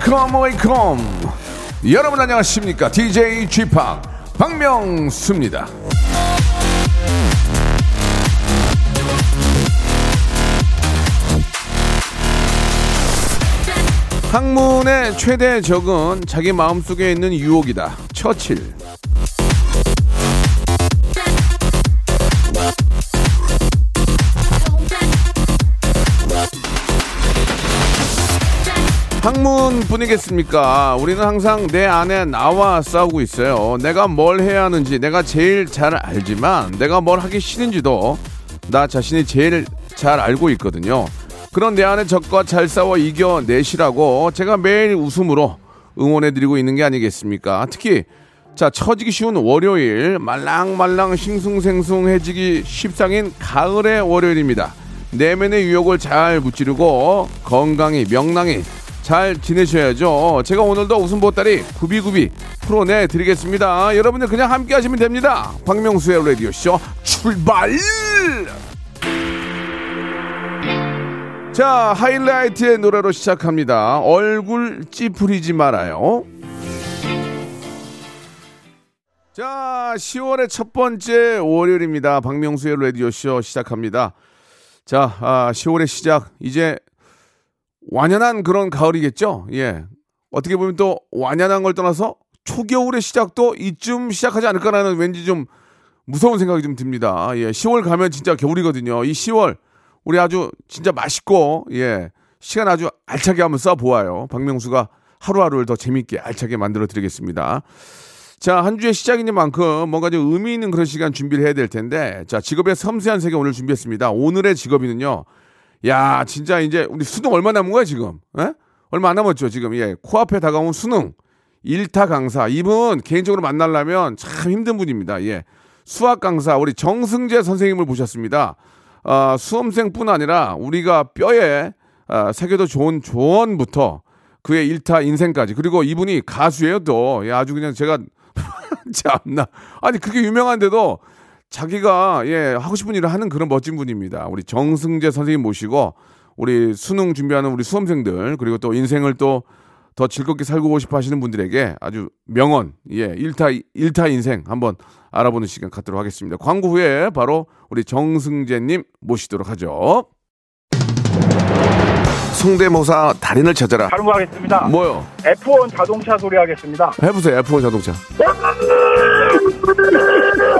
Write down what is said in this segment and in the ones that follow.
Welcome welcome 여러분 안녕하십니까? DJ g p 박명수입니다. 학문의 최대 적은 자기 마음속에 있는 유혹이다. 처칠 학문 뿐이겠습니까? 우리는 항상 내 안에 나와 싸우고 있어요. 내가 뭘 해야 하는지 내가 제일 잘 알지만 내가 뭘 하기 싫은지도 나 자신이 제일 잘 알고 있거든요. 그런 내 안의 적과 잘 싸워 이겨내시라고 제가 매일 웃음으로 응원해드리고 있는 게 아니겠습니까? 특히 자 처지기 쉬운 월요일 말랑말랑 싱숭생숭해지기 십상인 가을의 월요일입니다. 내면의 유혹을 잘 무찌르고 건강히 명랑히 잘 지내셔야죠. 제가 오늘도 웃음 보따리 구비구비 풀어내 드리겠습니다. 여러분들 그냥 함께 하시면 됩니다. 박명수의 라디오쇼 출발! 자, 하이라이트의 노래로 시작합니다. 얼굴 찌푸리지 말아요. 자, 10월의 첫 번째 월요일입니다. 박명수의 라디오쇼 시작합니다. 자, 아, 10월의 시작. 이제 완연한 그런 가을이겠죠? 예. 어떻게 보면 또 완연한 걸 떠나서 초겨울의 시작도 이쯤 시작하지 않을까라는 왠지 좀 무서운 생각이 좀 듭니다. 예. 10월 가면 진짜 겨울이거든요. 이 10월 우리 아주 진짜 맛있고 예. 시간 아주 알차게 한번 써 보아요. 박명수가 하루하루를 더 재밌게 알차게 만들어 드리겠습니다. 자, 한 주의 시작이니만큼 뭔가 좀 의미 있는 그런 시간 준비를 해야 될 텐데, 자, 직업의 섬세한 세계 오늘 준비했습니다. 오늘의 직업인은요, 야, 진짜 이제 우리 수능 얼마 남은 거야, 지금? 예? 얼마 안 남았죠, 지금. 예. 코앞에 다가온 수능. 일타 강사. 이분 개인적으로 만나려면 참 힘든 분입니다. 예. 수학 강사, 우리 정승재 선생님을 모셨습니다. 아, 수험생뿐 아니라 우리가 뼈에 아, 새겨도 좋은 조언부터 그의 일타 인생까지. 그리고 이분이 가수예요, 또. 예, 아주 그냥 제가 참나. 아니, 그게 유명한데도 자기가 예 하고 싶은 일을 하는 그런 멋진 분입니다. 우리 정승재 선생님 모시고 우리 수능 준비하는 우리 수험생들 그리고 또 인생을 또 더 즐겁게 살고 싶어 하시는 분들에게 아주 명언 예 일타 일타 인생 한번 알아보는 시간 갖도록 하겠습니다. 광고 후에 바로 우리 정승재님 모시도록 하죠. 송대모사 달인을 찾아라. 다른 거 하겠습니다. 뭐요? F1 자동차 소리 하겠습니다. 해보세요. F1 자동차.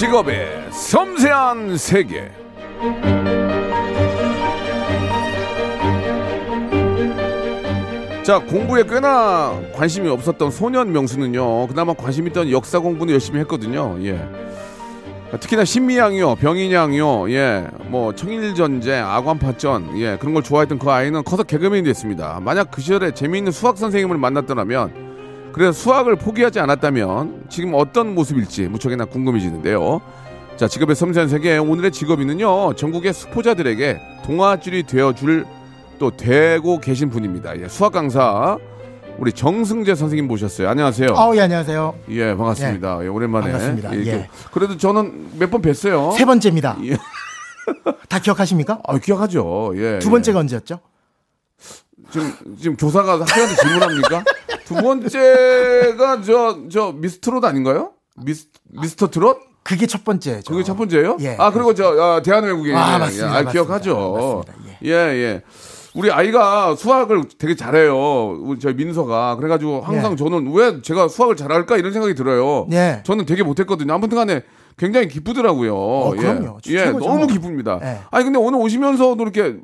직업의 섬세한 세계. 자 공부에 꽤나 관심이 없었던 소년 명수는요 그나마 관심 있던 역사 공부는 열심히 했거든요 예. 특히나 신미양이요 병인양이요 예뭐 청일전쟁 아관파전 예. 그런 걸 좋아했던 그 아이는 커서 개그맨이 됐습니다. 만약 그 시절에 재미있는 수학 선생님을 만났더라면 그래서 수학을 포기하지 않았다면 지금 어떤 모습일지 무척이나 궁금해지는데요. 자, 직업의 섬세한 세계 오늘의 직업인은요. 전국의 수포자들에게 동아줄이 되어줄 또 되고 계신 분입니다. 예, 수학 강사 우리 정승재 선생님 모셨어요. 안녕하세요. 어, 예, 안녕하세요. 예, 반갑습니다. 예, 오랜만에. 반갑습니다. 이렇게. 예. 그래도 저는 몇 번 뵀어요. 세 번째입니다. 예. 다 기억하십니까? 아, 기억하죠. 예. 두 번째가 언제였죠? 지금 지금 교사가 학생한테 질문합니까? 두 번째가 저 저 미스트롯 아닌가요? 미스 미스터 트롯? 그게 첫 번째죠. 그게 첫 번째예요? 예. 아 그리고 저 아, 대한외국인 아, 맞습니다. 아, 맞습니다. 기억하죠. 맞습니다. 예. 예 우리 아이가 수학을 되게 잘해요. 우리 저희 민서가 그래가지고 항상 예. 저는 왜 제가 수학을 잘할까 이런 생각이 들어요. 예. 저는 되게 못했거든요. 아무튼 간에 굉장히 기쁘더라고요. 그럼요. 예, 예 최고죠, 너무 뭐. 기쁩니다. 예. 아니 근데 오늘 오시면서도 이렇게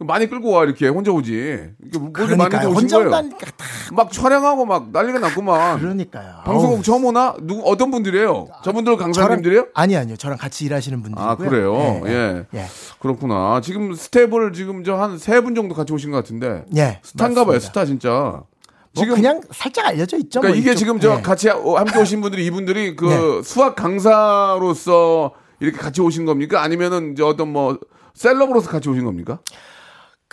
많이 끌고 와 이렇게 혼자 오지. 이렇게 많이 혼자 거예요. 온다니까 다막 촬영하고 막 난리가 났구만. 그러니까요. 방송국 처음 오나? 누구 어떤 분들이에요? 저분들 강사님들이에요? 아니 아니요. 저랑 같이 일하시는 분들이고요. 아 그래요. 예. 예. 예. 그렇구나. 지금 스텝을 지금 저 한 세 분 정도 같이 오신 것 같은데. 예, 스타인가 봐요. 맞습니다. 스타 진짜. 뭐 지금 그냥 살짝 알려져 있죠. 그러니까 뭐 이게 이쪽- 지금 저 예. 같이 함께 오신 분들이 이분들이 그 네. 수학 강사로서 이렇게 같이 오신 겁니까? 아니면은 이제 어떤 뭐 셀럽으로서 같이 오신 겁니까?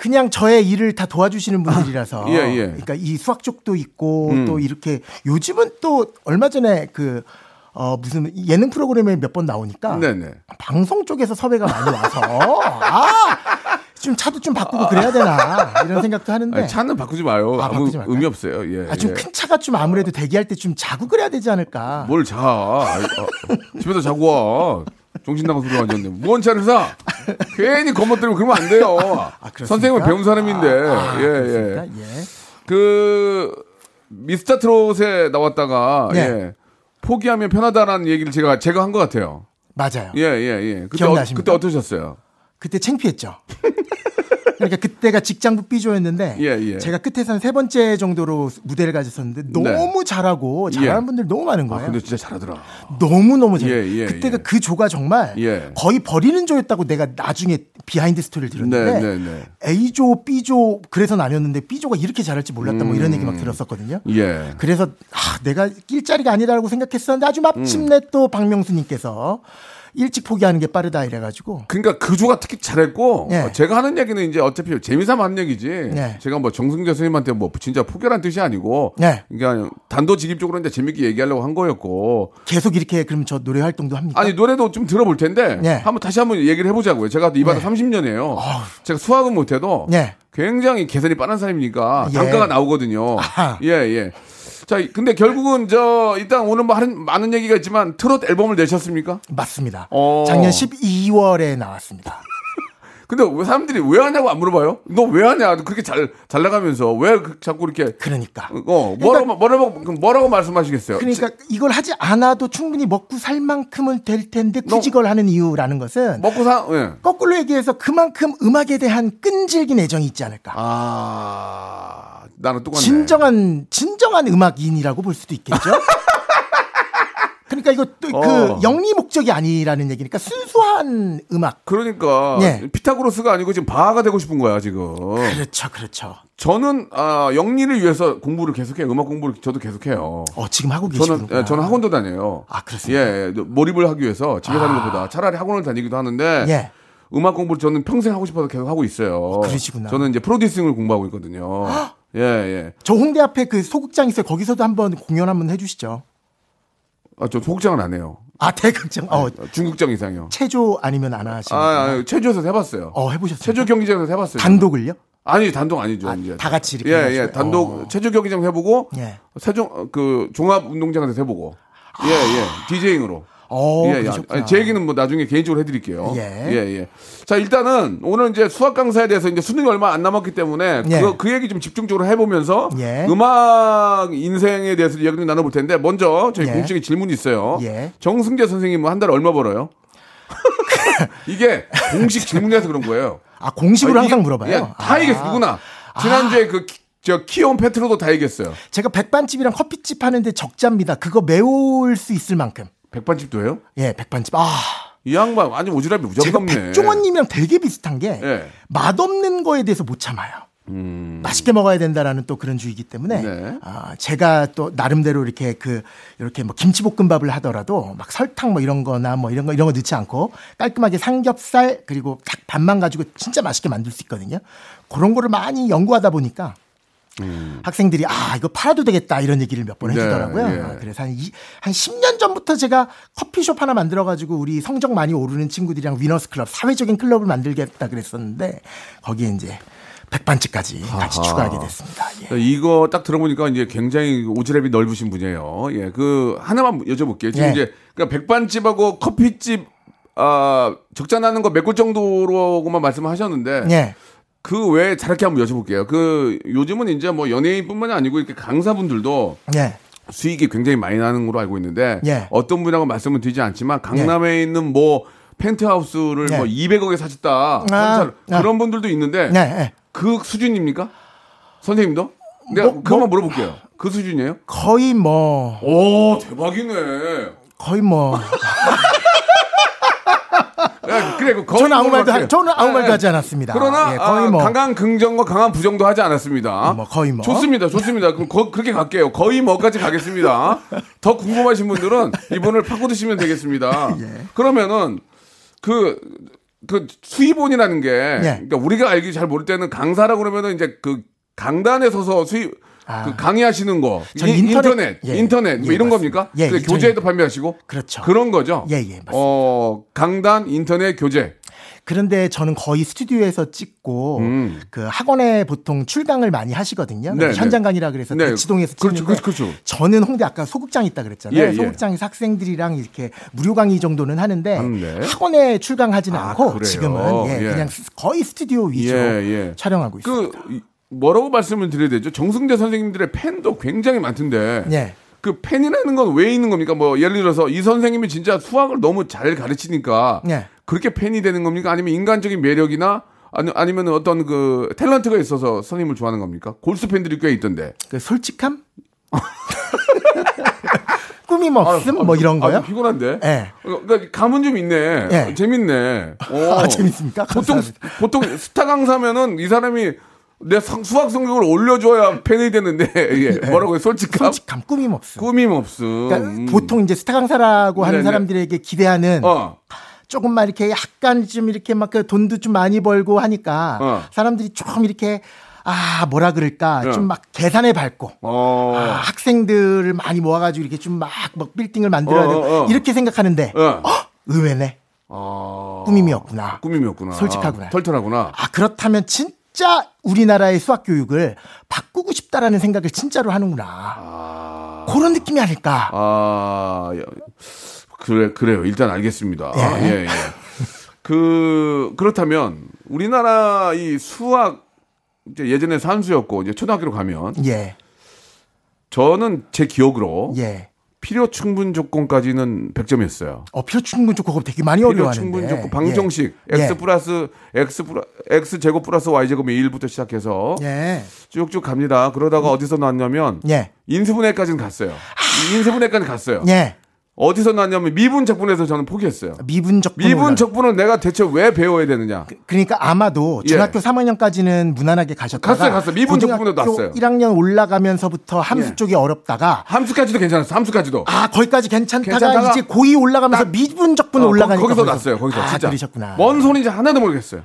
그냥 저의 일을 다 도와주시는 분들이라서. 예, 예. 그러니까 이 수학 쪽도 있고 음. 또 이렇게 요즘은 또 얼마 전에 그 어, 무슨 예능 프로그램에 몇 번 나오니까 네네. 방송 쪽에서 섭외가 많이 와서 아, 좀 차도 좀 바꾸고 그래야 되나 이런 생각도 하는데 아니, 차는 바꾸지 마요. 아, 아무 바꾸지? 의미 없어요. 예. 아, 좀 예. 큰 차가 좀 아무래도 대기할 때 좀 자고 그래야 되지 않을까. 뭘 자? 아이, 어, 집에서 자고 와. 정신 나간 소리 완전히. 무언 차를 사? 괜히 겁먹들고 그러면 안 돼요. 아? 선생님은 배운 사람인데. 아, 예, 그렇습니까? 예. 예. 그, 미스터 트롯에 나왔다가, 네. 예. 포기하면 편하다라는 얘기를 제가, 제가 한 것 같아요. 맞아요. 예, 예, 예. 그때, 어, 기억나십니까? 그때 어떠셨어요? 그때 창피했죠. 그러니까 그때가 직장부 삐조였는데 예, 예. 제가 끝에서 한세 번째 정도로 무대를 가졌었는데 너무 잘하고 잘하는 예. 분들 너무 많은 아, 거예요. 근데 진짜 잘하더라. 너무 너무 잘. 예, 예, 그때가 예. 그 조가 정말 예. 거의 버리는 조였다고 내가 나중에 behind story를 들었는데 네, 네, 네. A조, B조 그래서 나뉘었는데 B조가 이렇게 잘할지 몰랐다 뭐 음. 이런 얘기 막 들었었거든요. 예. 그래서 아, 내가 낄 자리가 아니라고 생각했었는데 아주 마침내 음. 또 박명수님께서 일찍 포기하는 게 빠르다 이래가지고 그러니까 그 조가 특히 잘했고 예. 어, 제가 하는 얘기는 이제 어차피 재미삼아 하는 얘기지. 네. 제가 뭐 정승재 선생님한테 뭐 진짜 포기란 뜻이 아니고 네. 그러니까 단도직입적으로 이제 재밌게 얘기하려고 한 거였고 계속 이렇게 그럼 저 노래 활동도 합니까? 아니 노래도 좀 들어볼 텐데 네. 한번 다시 한번 얘기를 해보자고요. 제가 이 바다 네. 30년이에요. 어휴. 제가 수학은 못해도 네. 굉장히 개선이 빠른 사람이니까 예. 단가가 나오거든요. 아하. 예 예. 자 근데 결국은 저 일단 오늘 뭐 하는 많은 얘기가 있지만 트롯 앨범을 내셨습니까? 맞습니다. 어. 작년 12월에 나왔습니다. 근데 왜 사람들이 왜 하냐고 안 물어봐요? 너 왜 하냐? 너 그렇게 잘, 잘 나가면서 왜 그- 자꾸 이렇게 그러니까. 어 뭐라고 뭐라고 그럼 뭐라고 말씀하시겠어요? 그러니까 이걸 하지 않아도 충분히 먹고 살 만큼은 될 텐데 굳이 이걸 하는 이유라는 것은 먹고 사 예. 거꾸로 얘기해서 그만큼 음악에 대한 끈질긴 애정이 있지 않을까. 아 나는 똑같네. 진정한 진정한 음악인이라고 볼 수도 있겠죠. 그러니까 이거 또그 어. 영리 목적이 아니라는 얘기니까 순수한 음악. 그러니까 예. 피타고라스가 아니고 지금 바하가 되고 싶은 거야 지금. 그렇죠, 그렇죠. 저는 아 영리를 위해서 공부를 계속해 요 음악 공부를 저도 계속해요. 어 지금 하고 저는 계시구나. 예, 저는 학원도 다녀요. 아, 그렇습니까? 예, 몰입을 하기 위해서 집에 사는 것보다 차라리 학원을 다니기도 하는데 예. 음악 공부를 저는 평생 하고 싶어서 계속 하고 있어요. 그러시구나. 저는 이제 프로듀싱을 공부하고 있거든요. 예, 예. 저 홍대 앞에 그 소극장 있어요. 거기서도 한번 공연 한번 해주시죠. 아, 저 소극장은 안 해요. 아 대극장. 어 중국장 이상이요. 체조 아니면 안 하시는. 아, 아 체조에서 해봤어요. 어 해보셨어요? 체조 경기장에서 해봤어요. 단독을요? 아니 단독 아니죠. 아, 이제 다 같이 이렇게 예, 해가지고요? 예. 단독 어. 체조 경기장 해보고 예. 세종 어, 그 종합 운동장에서 해보고 예, 예. 디제잉으로. 어, 예, 예. 제 얘기는 뭐 나중에 개인적으로 해드릴게요. 예. 예, 예. 자, 일단은 오늘 이제 수학 강사에 대해서 이제 수능이 얼마 안 남았기 때문에 예. 그, 그 얘기 좀 집중적으로 해보면서 예. 음악 인생에 대해서 이야기 좀 나눠볼 텐데 먼저 저희 예. 공식적인 질문이 있어요. 예. 정승재 선생님은 한 달에 얼마 벌어요? 이게 공식 질문이라서 그런 거예요. 아 공식으로 아, 항상 물어봐요. 예, 다 아. 얘기했어, 누구나. 지난주에 그, 키- 저, 키온 페트로도 다 얘기했어요. 제가 백반집이랑 커피집 하는데 적자입니다. 그거 메울 수 있을 만큼. 백반집도 해요? 예, 백반집. 아, 이 양반 완전 오지랖이 제가 없네. 백종원님이랑 되게 비슷한 게 예. 맛없는 거에 대해서 못 참아요. 맛있게 먹어야 된다라는 또 그런 주의이기 때문에 네. 아, 제가 또 나름대로 이렇게 그 이렇게 뭐 김치볶음밥을 하더라도 막 설탕 뭐 이런 거나 뭐 이런 거 이런 거 넣지 않고 깔끔하게 삼겹살 그리고 딱 반만 가지고 진짜 맛있게 만들 수 있거든요. 그런 거를 많이 연구하다 보니까 학생들이 아 이거 팔아도 되겠다 이런 얘기를 몇번 음. 네, 해주더라고요. 예. 아, 그래서 한, 이, 한 10년 전부터 제가 커피숍 하나 만들어가지고 우리 성적 많이 오르는 친구들이랑 위너스 클럽 사회적인 클럽을 만들겠다 그랬었는데 거기에 이제 백반집까지 같이 아하. 추가하게 됐습니다. 예. 이거 딱 들어보니까 이제 굉장히 오지랖이 넓으신 분이에요. 예, 그 하나만 여쭤볼게요. 지금 예. 이제 그러니까 백반집하고 커피집 아 적자 나는 거몇곳 정도로만 말씀하셨는데 예. 그 외에 다르게 한번 여쭤볼게요. 그 요즘은 이제 뭐 연예인뿐만이 아니고 이렇게 강사분들도 예. 수익이 굉장히 많이 나는 걸로 알고 있는데 예. 어떤 분이라고 말씀은 드리지 않지만 강남에 있는 뭐 펜트하우스를 예. 뭐 200억에 사셨다 아, 그런 분들도 있는데 네. 예. 그 수준입니까? 선생님도? 내가 뭐, 그것만 뭐- 물어볼게요. 그 수준이에요? 거의 뭐 오 대박이네. 거의 뭐 야, 그래 그 거의 저는 아무 물어볼게요. 말도 하- 저는 아무 예, 말도 예. 하지 않았습니다. 그러나 예, 거의 아, 뭐 강한 긍정과 강한 부정도 하지 않았습니다. 뭐 거의 뭐. 좋습니다, 좋습니다. 그럼 거- 그렇게 갈게요. 거의 뭐까지 가겠습니다. 더 궁금하신 분들은 이분을 파고 드시면 되겠습니다. 예. 그러면은 그, 그 수입원이라는 게 예. 그러니까 우리가 알기 잘 모를 때는 강사라고 그러면은 이제 그 강단에 서서 수입 아. 그 강의하시는 거전 이- 인터넷- 인터넷 예. 인터넷 뭐 예, 이런 맞습니다. 겁니까? 예, 저희- 교재도 판매하시고 그렇죠. 그런 거죠. 예, 예, 맞습니다. 어 강단 인터넷 교재. 그런데 저는 거의 스튜디오에서 찍고 음. 그 학원에 보통 출강을 많이 하시거든요. 네, 현장 네. 강의라 그래서 네. 대치동에서 그렇죠, 찍는데 그렇죠, 그렇죠. 저는 홍대 아까 소극장 있다 그랬잖아요. 예, 예. 소극장에서 학생들이랑 이렇게 무료 강의 정도는 하는데 하는데. 학원에 출강하지는 아, 않고 그래요? 지금은 예, 예. 그냥 스- 거의 스튜디오 위주로 예, 예. 촬영하고 있습니다. 그 이- 뭐라고 말씀을 드려야 되죠? 정승재 선생님들의 팬도 굉장히 많던데. 예. 그 팬이라는 건 왜 있는 겁니까? 뭐 예를 들어서 이 선생님이 진짜 수학을 너무 잘 가르치니까 예. 그렇게 팬이 되는 겁니까? 아니면 인간적인 매력이나 아니, 아니면 어떤 그 탤런트가 있어서 선생님을 좋아하는 겁니까? 골수 팬들이 꽤 있던데. 그 솔직함? 꾸밈 없음? 뭐 이런 아, 거요? 좀 피곤한데. 예. 그러니까 감은 좀 있네. 예. 재밌네. 오. 아, 재밌습니까? 보통 감사합니다. 보통 스타 강사면은 이 사람이 내 성- 수학 성적을 올려줘야 팬이 되는데 예. 뭐라고 요? 솔직함, 솔직함, 꾸밈 없음. 꾸밈 없음. 그러니까 음. 보통 이제 스타 강사라고 하는 네네. 사람들에게 기대하는 어. 조금만 이렇게 약간 좀 이렇게 막 그 돈도 좀 많이 벌고 하니까 어. 사람들이 좀 이렇게 아 뭐라 그럴까 어. 좀막 계산에 밟고 어. 아, 학생들을 많이 모아가지고 이렇게 좀 막막 빌딩을 만들어야 어, 되고 어, 어. 이렇게 생각하는데 어. 헉, 의외네 어. 꾸밈이었구나. 꾸밈이었구나. 솔직하구나. 털털하구나. 아 그렇다면 진짜 우리나라의 수학 교육을 바꾸고 싶다라는 생각을 진짜로 하는구나 그런 느낌이 아닐까 아, 야, 그래, 그래요. 일단 알겠습니다. 예. 예, 예. 그, 그렇다면, 우리나라 이 수학, 이제 예전에 산수였고, 이제 초등학교로 가면, 예 저는 제 기억으로, 예. 필요 충분 조건까지는 100점이었어요. 어, 필요 충분 그거 되게 많이 필요 어려워하는데. 충분 조건, 방정식, 예. x 플러스, x 플러, x 제곱 플러스 y 제곱이 1부터 시작해서, 예. 쭉쭉 갑니다. 그러다가 어디서 나왔냐면, 예. 인수분해까지는 갔어요. 인수분해까지 갔어요. 예. 어디서 나왔냐면 미분 적분에서 저는 포기했어요. 미분적 미분 적분은 내가 대체 왜 배워야 되느냐? 그 러니까 아마도 중학교 예. 3학년까지는 무난하게 가셨다가 갔어요, 갔어요. 미분 적분에도 고등학교 났어요. 1학년 올라가면서부터 함수 예. 쪽이 어렵다가 함수까지도 괜찮았어. 함수까지도. 아 거기까지 괜찮다가 괜찮다가 이제 고2 올라가면서 딱- 미분 적분 어, 올라가니까 거, 기서 났어요. 거기서 아, 진짜. 그러셨구나. 뭔 소리인지 하나도 모르겠어요.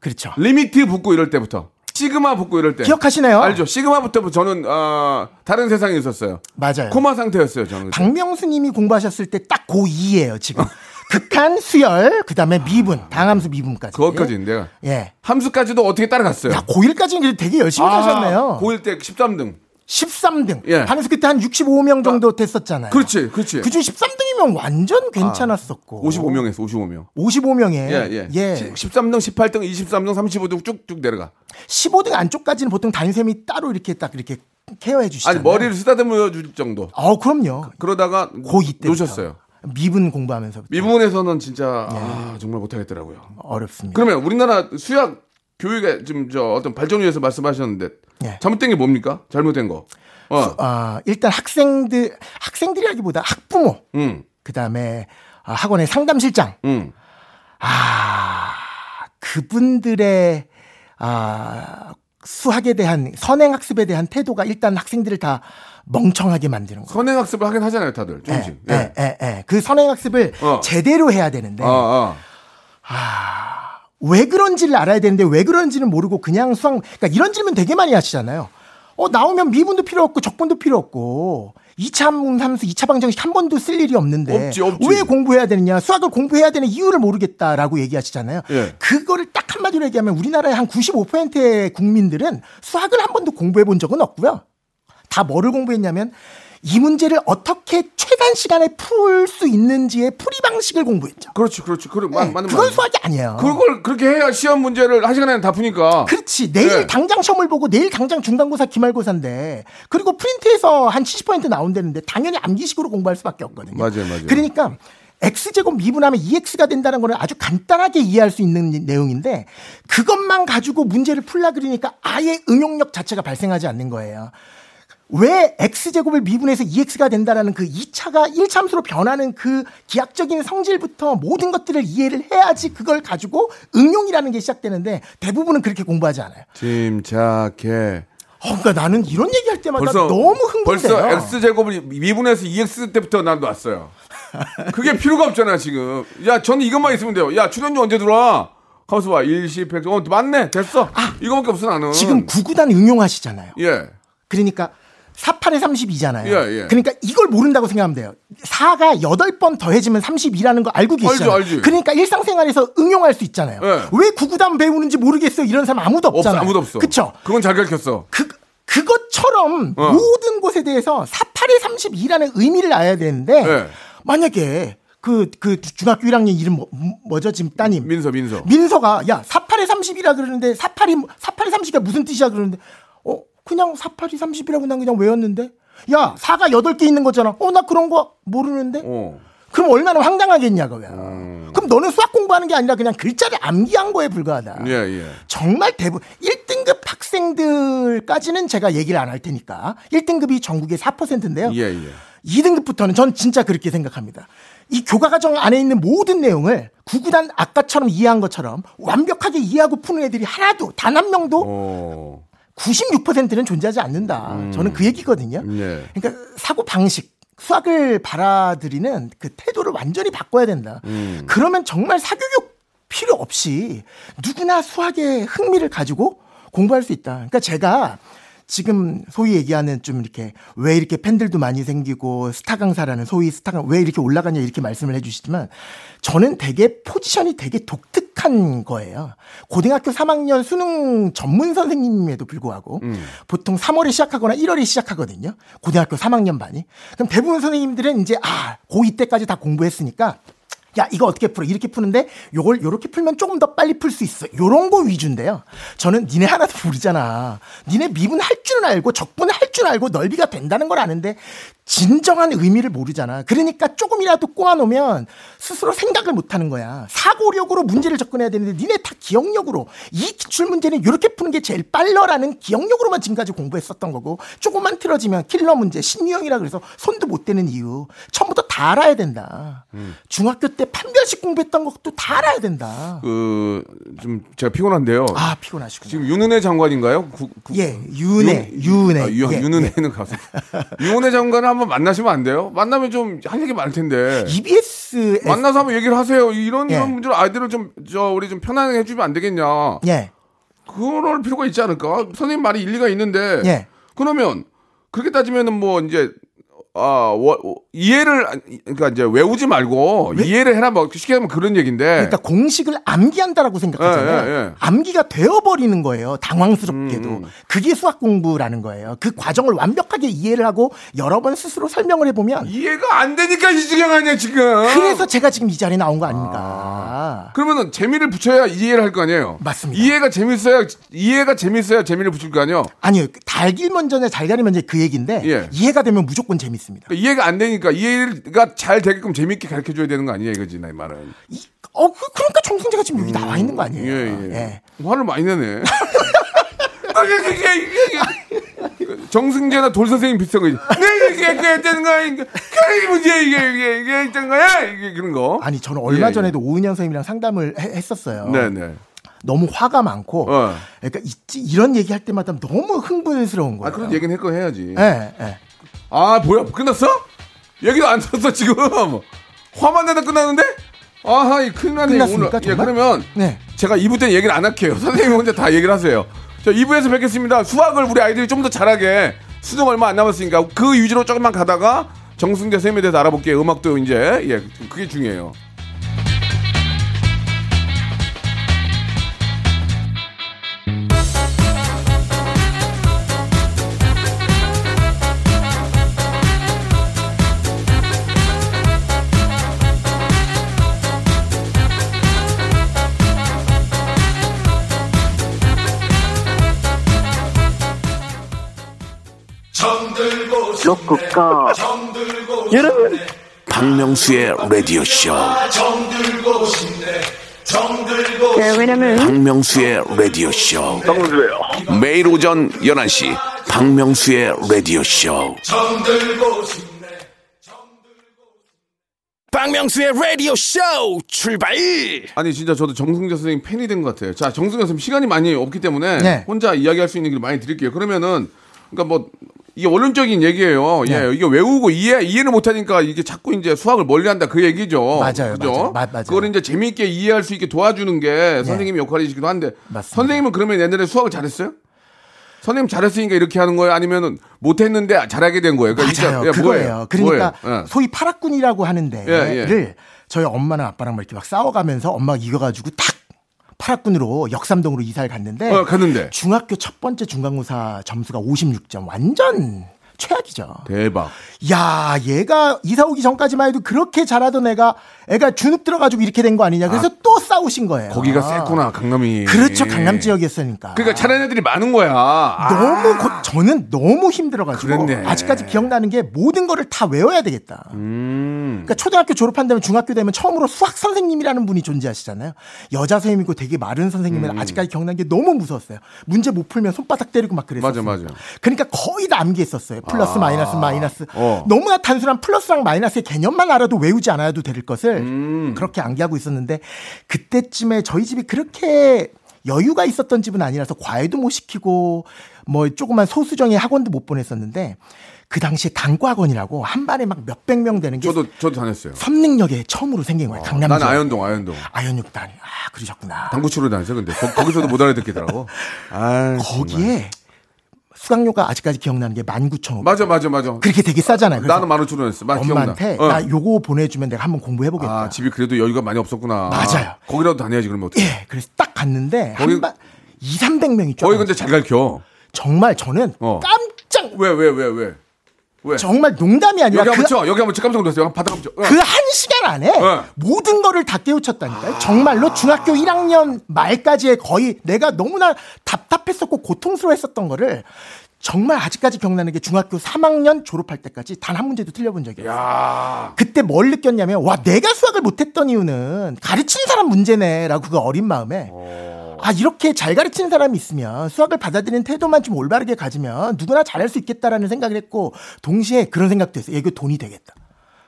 그렇죠. limit 붙고 이럴 때부터. 시그마 붙고 이럴 때. 기억하시네요. 알죠. 시그마부터 저는 어, 다른 세상에 있었어요. 맞아요. 코마 상태였어요. 저는. 박명수님이 공부하셨을 때 딱 고2예요 지금. 극한 수열 그 다음에 미분 다항함수 미분까지. 그것까지 내가 예. 함수까지도 어떻게 따라갔어요. 야 고1까지는 되게 열심히 하셨네요. 고1 때 13등. 13등. 예. 반에서 그때 한 65명 정도 됐었잖아요. 그렇지, 그렇지. 그중 13등이면 완전 괜찮았었고. 55명에서 55명. 55명에 예, 예. 13등, 18등, 23등, 35등 쭉쭉 내려가. 15등 안쪽까지는 보통 담임쌤이 따로 이렇게 딱 이렇게 케어해 주시잖아요. 아니, 머리를 쓰다듬어 줄 정도. 어, 그럼요. 그러다가 고2 때 놓으셨어요. 미분 공부하면서 미분에서는 진짜 아, 정말 못하겠더라고요. 어렵습니다. 그러면 우리나라 수학 교육의 지금 저 어떤 발전을 위해서 말씀하셨는데 예. 잘못된 게 뭡니까? 잘못된 거. 어, 아, 일단 학생들 학생들이라기보다 학부모 음, 그다음에 아, 학원의 상담실장 음. 아, 그분들의 아, 수학에 대한 선행 학습에 대한 태도가 일단 학생들을 다 멍청하게 만드는 거예요. 선행 학습을 하긴 하잖아요, 다들. 조금씩. 예, 예, 예, 예. 그 선행 학습을 어. 제대로 해야 되는데 아, 아. 왜 그런지를 알아야 되는데 왜 그런지는 모르고 그냥 수학 그러니까 이런 질문 되게 많이 하시잖아요. 어 나오면 미분도 필요 없고 적분도 필요 없고 2차 함수, 2차 방정식 한 번도 쓸 일이 없는데 없지, 없지. 왜 공부해야 되느냐? 수학을 공부해야 되는 이유를 모르겠다라고 얘기하시잖아요. 예. 그거를 딱 한마디로 얘기하면 우리나라의 한 95%의 국민들은 수학을 한 번도 공부해 본 적은 없고요. 다 뭐를 공부했냐면 이 문제를 어떻게 최단 시간에 풀 수 있는지의 풀이 방식을 공부했죠. 그렇지, 그렇지. 그래, 맞, 맞는 그건 말이야. 수학이 아니에요. 그걸 그렇게 해야 시험 문제를 한 시간에 다 푸니까. 그렇지. 내일 네. 당장 시험을 보고 내일 당장 중간고사, 기말고사인데 그리고 프린트에서 한 70% 나온다는데 당연히 암기식으로 공부할 수밖에 없거든요. 맞아요, 맞아요. 그러니까 x제곱 미분하면 2x가 된다는 거는 아주 간단하게 이해할 수 있는 내용인데 그것만 가지고 문제를 풀라 그러니까 아예 응용력 자체가 발생하지 않는 거예요. 왜 x제곱을 미분해서 2x가 된다라는 그 2차가 1참수로 변하는 그 기하학적인 성질부터 모든 것들을 이해를 해야지 그걸 가지고 응용이라는 게 시작되는데 대부분은 그렇게 공부하지 않아요. 침착해. 어, 그러니까 나는 이런 얘기할 때마다 벌써 너무 흥분돼요. 벌써 x 제곱을 미분해서 2x 때부터 난 놨어요. 그게 필요가 없잖아 지금. 야 저는 이것만 있으면 돼요. 야 출연료 언제 들어와? 가만있어 봐. 일시 백어 맞네 됐어. 이거밖에 없어 나는. 아. 지금 구구단 응용하시잖아요. 예. 그러니까 48에 32잖아요. 예, 예. 그러니까 이걸 모른다고 생각하면 돼요. 4가 8번 더해지면 32라는 거 알고 계시잖아요. 알죠, 알지. 그러니까 일상생활에서 응용할 수 있잖아요. 예. 왜 구구단 배우는지 모르겠어요. 이런 사람 아무도 없잖아요. 아무도 없어. 그쵸? 그건 잘 가르쳤어. 그, 그것처럼 어. 모든 곳에 대해서 48에 32라는 의미를 알아야 되는데 예. 만약에 그, 그 중학교 1학년 이름 뭐, 뭐죠? 지금 따님. 민서 민서. 민서가 야 48에 30이라 그러는데 48이 48에 30이 무슨 뜻이야 그러는데 어 그냥 48이 30이라고 난 그냥 외웠는데 야 4가 8개 있는 거잖아 어 나 그런 거 모르는데 어. 그럼 얼마나 황당하겠냐고요 그럼 너는 수학 공부하는 게 아니라 그냥 글자를 암기한 거에 불과하다 예 예. 정말 대부분 1등급 학생들까지는 제가 얘기를 안 할 테니까 1등급이 전국의 4%인데요 예 예. 2등급부터는 전 진짜 그렇게 생각합니다. 이 교과 과정 안에 있는 모든 내용을 구구단 아까처럼 이해한 것처럼 완벽하게 이해하고 푸는 애들이 하나도 단 한 명도 어. 96%는 존재하지 않는다. 저는 그 얘기거든요. 예. 그러니까 사고 방식, 수학을 받아들이는 그 태도를 완전히 바꿔야 된다. 그러면 정말 사교육 필요 없이 누구나 수학에 흥미를 가지고 공부할 수 있다. 그러니까 제가 지금 소위 얘기하는 좀 이렇게 왜 이렇게 팬들도 많이 생기고 스타 강사라는 소위 스타 강왜 이렇게 올라가냐 이렇게 말씀을 해주시지만 저는 되게 포지션이 되게 독특한 거예요. 고등학교 3학년 수능 전문 선생님임에도 불구하고 보통 3월에 시작하거나 1월에 시작하거든요. 고등학교 3학년 반이. 그럼 대부분 선생님들은 이제 아 고2 때까지 다 공부했으니까 야 이거 어떻게 풀어? 이렇게 푸는데 요걸 요렇게 풀면 조금 더 빨리 풀 수 있어. 요런 거 위주인데요. 저는 니네 하나도 모르잖아. 니네 미분 할 줄은 알고 적분 할 줄 알고 넓이가 된다는 걸 아는데 진정한 의미를 모르잖아. 그러니까 조금이라도 꼬아놓으면 스스로 생각을 못하는 거야. 사고력으로 문제를 접근해야 되는데 니네 다 기억력으로. 이 기출 문제는 요렇게 푸는 게 제일 빨라라는 기억력으로만 지금까지 공부했었던 거고 조금만 틀어지면 킬러 문제 신유형이라 그래서 손도 못 대는 이유. 처음부터 다 알아야 된다. 중학교 때 판별식 공부했던 것도 다 알아야 된다. 그 좀 제가 피곤한데요. 아 피곤하시군요 지금 윤은혜 장관인가요? 구- 구- 예 윤혜 유은혜. 아, 유, 예, 윤은혜는 가수. 윤은혜 장관을 한번 만나시면 안 돼요? 만나면 좀 할 얘기 많을 텐데. EBS 만나서 한번 얘기를 하세요. 이런 예. 이런 문제를 아이들을 좀 저 우리 좀 편안하게 해주면 안 되겠냐. 예 그럴 필요가 있지 않을까? 선생님 말이 일리가 있는데. 예. 그러면 그렇게 따지면은 뭐 이제 아 워- 워- 이해를 안- 그러니까 이제 외우지 말고 이해를 해라 뭐 쉽게 하면 그런 얘기인데. 그러니까 공식을 암기한다라고 생각하잖아요. 예, 예, 예. 암기가 되어버리는 거예요. 당황스럽게도. 음. 그게 수학 공부라는 거예요. 그 과정을 완벽하게 이해를 하고 여러 번 스스로 설명을 해보면 이해가 안 되니까 이 지경 아니야 지금. 그래서 제가 지금 이 자리에 나온 거 아닙니까? 그러면은 재미를 붙여야 이해를 할 거 아니에요. 맞습니다. 이해가 재밌어야 이해가 재밌어야 재미를 붙일 거 아니에요. 아니요. 달길 먼저냐 달걀이 먼저 그 얘기인데 예. 이해가 되면 무조건 재밌 습니다. 그러니까 이해가 안 되니까 이해가 잘 되게끔 재밌게 가르쳐 줘야 되는 거 아니냐 이거지 내 말은. 이- 어, 그, 러니까 정승재가 지금 여기 나와 있는 거 아니에요? 예, 예. 예. 화를 많이 내네. 아. 정승재나 돌 선생님 비슷한 거지. 네, 이게, 이게, 되는 거야. 이게, 그게 문제, 이게, 이게, 이게, 있던 거야. 이게, 그런 거. 아니 저는 얼마 예, 예. 전에도 오은영 선생님이랑 상담을 해- 했었어요. 네네. 너무 화가 많고 어. 그러니까 이, 이런 얘기할 때마다 너무 흥분스러운 거예요. 아, 그런 얘기는 할거 해야지. 예, 예. 아, 뭐야, 끝났어? 얘기도 안 들었어, 지금. 화만 내다 끝났는데? 아하, 이 큰일 났네. 오늘. 예, 정말? 그러면 네. 제가 2부 때는 얘기를 안 할게요. 선생님이 혼자 다 얘기를 하세요. 자, 2부에서 뵙겠습니다. 수학을 우리 아이들이 좀 더 잘하게 수능 얼마 안 남았으니까 그 위주로 조금만 가다가 정승재 선생님에 대해서 알아볼게요. 음악도 이제 예, 그게 중요해요. 로쿠꺼 여러분 박명수의 라디오 쇼 네, 왜냐면 박명수의 라디오 쇼 정수예요. 매일 오전 11시 박명수의 라디오 쇼 박명수의 라디오 쇼 출발 아니 진짜 저도 정승재 선생님 팬이 된 것 같아요. 자, 정승재 선생님 시간이 많이 없기 때문에 네. 혼자 이야기할 수 있는 길 많이 드릴게요. 그러면은 그러니까 뭐 이게 원론적인 얘기예요. 네. 예, 이게 외우고 이해 이해를 못하니까 이게 자꾸 이제 수학을 멀리한다 그 얘기죠. 맞아요, 그죠? 맞아요. 맞- 맞아요. 그걸 이제 재미있게 이해할 수 있게 도와주는 게 선생님의 역할이시기도 한데 맞습니다. 선생님은 그러면 옛날에 수학을 잘했어요? 선생님 잘했으니까 이렇게 하는 거예요? 아니면은 못했는데 잘하게 된 거예요? 그러니까 맞아요. 이게- 예, 그거예요. 그러니까 뭐예요? 예. 소위 파락군이라고 하는데 예, 예. 를 저희 엄마랑 아빠랑 막 이렇게 막 싸워가면서 엄마가 이겨가지고 딱 파락군으로 역삼동으로 이사를 갔는데 어, 갔는데 중학교 첫 번째 중간고사 점수가 56점 완전 최악이죠. 대박. 야, 얘가 이사 오기 전까지만 해도 그렇게 잘하던 애가 애가 주눅 들어가지고 이렇게 된 거 아니냐. 그래서 또 싸우신 거예요. 거기가 셌구나 강남이. 그렇죠. 강남 지역이었으니까. 그러니까 잘하는 애들이 많은 거야. 아, 너무 고- 저는 너무 힘들어가지고 그랬네. 아직까지 기억나는 게 모든 거를 다 외워야 되겠다. 음. 그러니까 초등학교 졸업한 다음에 중학교 되면 처음으로 수학 선생님이라는 분이 존재하시잖아요. 여자 선생님이고 되게 마른 선생님은 아직까지 기억나는 게 너무 무서웠어요. 문제 못 풀면 손바닥 때리고 막 그랬었어요. 맞아, 맞아. 그러니까 거의 다 암기했었어요. 플러스 마이너스 마이너스. 어. 너무나 단순한 플러스랑 마이너스의 개념만 알아도 외우지 않아도 될 것을 음. 그렇게 암기하고 있었는데 그때쯤에 저희 집이 그렇게 여유가 있었던 집은 아니라서 과외도 못 시키고 뭐 조그만 소수정의 학원도 못 보냈었는데 그 당시에 단과학원이라고 한 반에 막 몇백 명 되는 게 저도 저도 다녔어요. 섬능역에 처음으로 생긴 거예요. 강남 난. 아현동 아현동. 아현육단. 아, 그러셨구나. 당구 치러 다녔어 근데 거, 기서도못 알아듣겠더라고. 아, 거기에 수강료가 아직까지 기억나는 게 19,500원. 맞아 맞아 맞아. 그렇게 되게 싸잖아요. 나는 만원 출연했어. 맞 기억나. 엄마한테 어. 나 요거 보내주면 내가 한번 공부해보겠다. 아 집이 그래도 여유가 많이 없었구나. 맞아요. 거기라도 다녀야지 그러면 어떡해. 예, 그래서 딱 갔는데 거기- 한 반, 2, 300명이 쫙. 거기 근데 잘 가르쳐. 정말 저는 어. 깜짝 왜 왜 왜 왜? 왜? 정말 농담이 아니라 여기 한번 그, 쳐. 여기 한번 쳐. 깜짝 놀랐어요. 바닥 한번 쳐. 어. 그한 시간 안에 어. 모든 거를 다 깨우쳤다니까요. 정말로 중학교 1학년 말까지의 거의 내가 너무나 답답했었고 고통스러워했었던 거를 정말 아직까지 기억나는 게 중학교 3학년 졸업할 때까지 단 한 문제도 틀려본 적이 없어요. 야. 그때 뭘 느꼈냐면 와 내가 수학을 못했던 이유는 가르치는 사람 문제네라고 그 어린 마음에 아 이렇게 잘 가르치는 사람이 있으면 수학을 받아들이는 태도만 좀 올바르게 가지면 누구나 잘할 수 있겠다라는 생각을 했고 동시에 그런 생각도 했어요. 야, 이거 돈이 되겠다.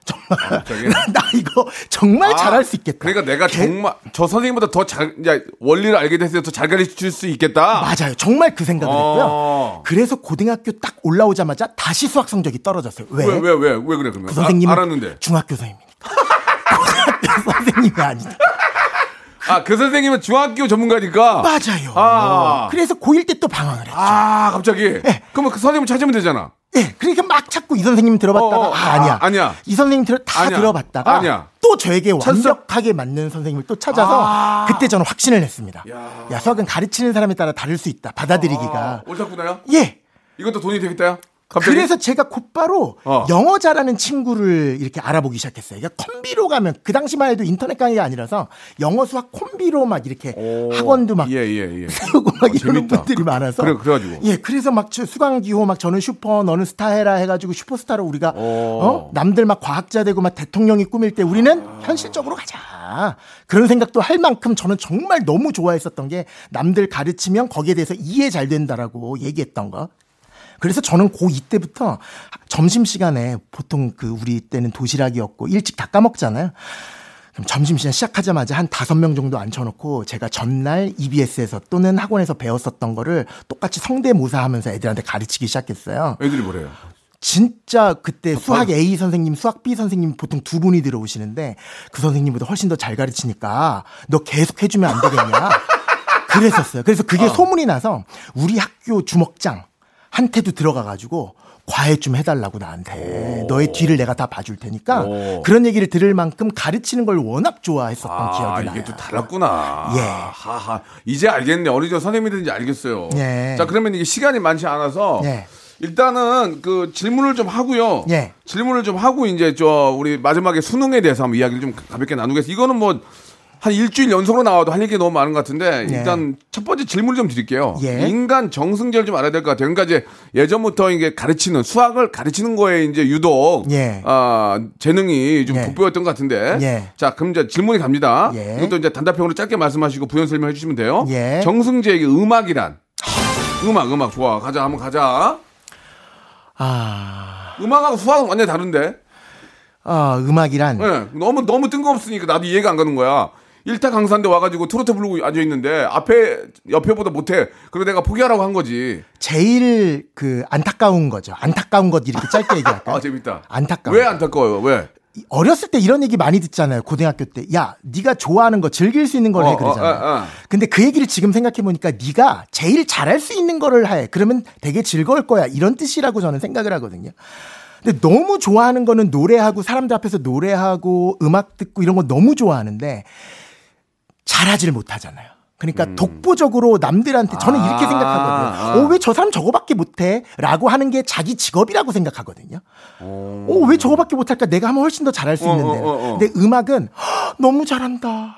정말 갑자기? 나, 나 이거 정말 아, 잘할 수 있겠다. 그러니까 내가 개- 정말 저 선생님보다 더 잘 원리를 알게 됐을 때 더 잘 가르칠 수 있겠다. 맞아요. 정말 그 생각을 어. 했고요. 그래서 고등학교 딱 올라오자마자 다시 수학 성적이 떨어졌어요. 왜? 왜 왜 왜왜 그래 그러면? 그 선생님은 아, 알았는데. 중학교 선생님이니까. 고등학교 선생님이 아니다. 아 그 선생님은 중학교 전문가니까. 맞아요. 아. 그래서 고1 때 또 방황을 했죠. 아 갑자기. 그러면 그 선생님 찾으면 되잖아. 예, 그러니까 막 찾고 이 선생님 들어봤다가 어, 어, 아, 아니야. 아, 아니야. 이 선생님 들어 다 아니야. 들어봤다가 아니야. 또 저에게 찾았어? 완벽하게 맞는 선생님을 또 찾아서 아. 그때 저는 확신을 냈습니다. 야, 수학은 가르치는 사람에 따라 다를 수 있다. 받아들이기가. 아, 옳다구나요? 예. 이것도 돈이 되겠다요? 갑자기? 그래서 제가 곧바로 어. 영어 잘하는 친구를 이렇게 알아보기 시작했어요. 그러니까 콤비로 가면 그 당시만 해도 인터넷 강의가 아니라서 영어 수학 콤비로 막 이렇게 오. 학원도 막 예, 예, 예. 세우고 막 어, 재밌다. 분들이 많아서 그래, 그래가지고. 예 그래서 막저 수강기호 막 저는 슈퍼 너는 스타 해라 해가지고 슈퍼스타로 우리가 오. 어 남들 막 과학자 되고 막 대통령이 꿈일 때 우리는 현실적으로 가자 그런 생각도 할 만큼 저는 정말 너무 좋아했었던 게 남들 가르치면 거기에 대해서 이해 잘 된다라고 얘기했던 거 그래서 저는 고2 때부터 점심시간에 보통 그 우리 때는 도시락이었고 일찍 다 까먹잖아요. 그럼 점심시간 시작하자마자 한 다섯 명 정도 앉혀놓고 제가 전날 EBS에서 또는 학원에서 배웠었던 거를 똑같이 성대모사하면서 애들한테 가르치기 시작했어요. 애들이 뭐래요? 진짜 그때 수학 A 선생님, 수학 B 선생님 보통 두 분이 들어오시는데 그 선생님보다 훨씬 더 잘 가르치니까 너 계속 해주면 안 되겠냐. 그랬었어요. 그래서 그게 소문이 나서 우리 학교 주먹장 한테도 들어가가지고 과외 좀 해달라고 나한테 너의 뒤를 내가 다 봐줄 테니까 오. 그런 얘기를 들을 만큼 가르치는 걸 워낙 좋아했었던 아, 기억이 나요. 이게 또 달랐구나. 예. 하하. 이제 알겠네. 어느 정도 선생님이든지 알겠어요. 예. 자, 그러면 이게 시간이 많지 않아서 예. 일단은 그 질문을 좀 하고요. 예. 질문을 좀 하고 이제 저 우리 마지막에 수능에 대해서 한번 이야기를 좀 가볍게 나누겠습니다. 이거는 뭐 한 일주일 연속으로 나와도 할 얘기 너무 많은 것 같은데 예. 일단 첫 번째 질문을 좀 드릴게요. 예. 인간 정승제를 좀 알아야 될 것 같아요. 그러니까 이제 예전부터 이게 가르치는 수학을 가르치는 거에 이제 유독 예. 아, 재능이 좀 예. 돋보였던 것 같은데. 예. 자, 그럼 이제 질문이 갑니다. 예. 이것도 이제 단답형으로 짧게 말씀하시고 부연 설명해 주시면 돼요. 예. 정승재에게 음악이란 음악, 음악 좋아. 가자, 한번 가자. 아, 음악하고 수학은 완전히 다른데. 어, 음악이란 예. 너무 너무 뜬금없으니까 나도 이해가 안 가는 거야. 일타 강사인데 와가지고 트로트 부르고 앉아 있는데 앞에 옆에보다 못해. 그리고 내가 포기하라고 한 거지. 제일 그 안타까운 거죠. 안타까운 것 이렇게 짧게 얘기할까요? 아 재밌다. 안타까워. 왜 안타까워요? 왜? 어렸을 때 이런 얘기 많이 듣잖아요. 고등학교 때. 야, 네가 좋아하는 거 즐길 수 있는 걸 어, 해 그러잖아요. 어, 어, 어. 근데 그 얘기를 지금 생각해 보니까 네가 제일 잘할 수 있는 거를 해. 그러면 되게 즐거울 거야. 이런 뜻이라고 저는 생각을 하거든요. 근데 너무 좋아하는 거는 노래하고 사람들 앞에서 노래하고 음악 듣고 이런 거 너무 좋아하는데 잘하지를 못하잖아요. 그러니까 독보적으로 남들한테 저는 이렇게 음. 아, 생각하거든요. 아. 어, 왜 저 사람 저거밖에 못해? 라고 하는 게 자기 직업이라고 생각하거든요. 어, 왜 저거밖에 못할까? 내가 하면 훨씬 더 잘할 수 어, 있는데. 어, 어, 어. 근데 음악은 헉, 너무 잘한다.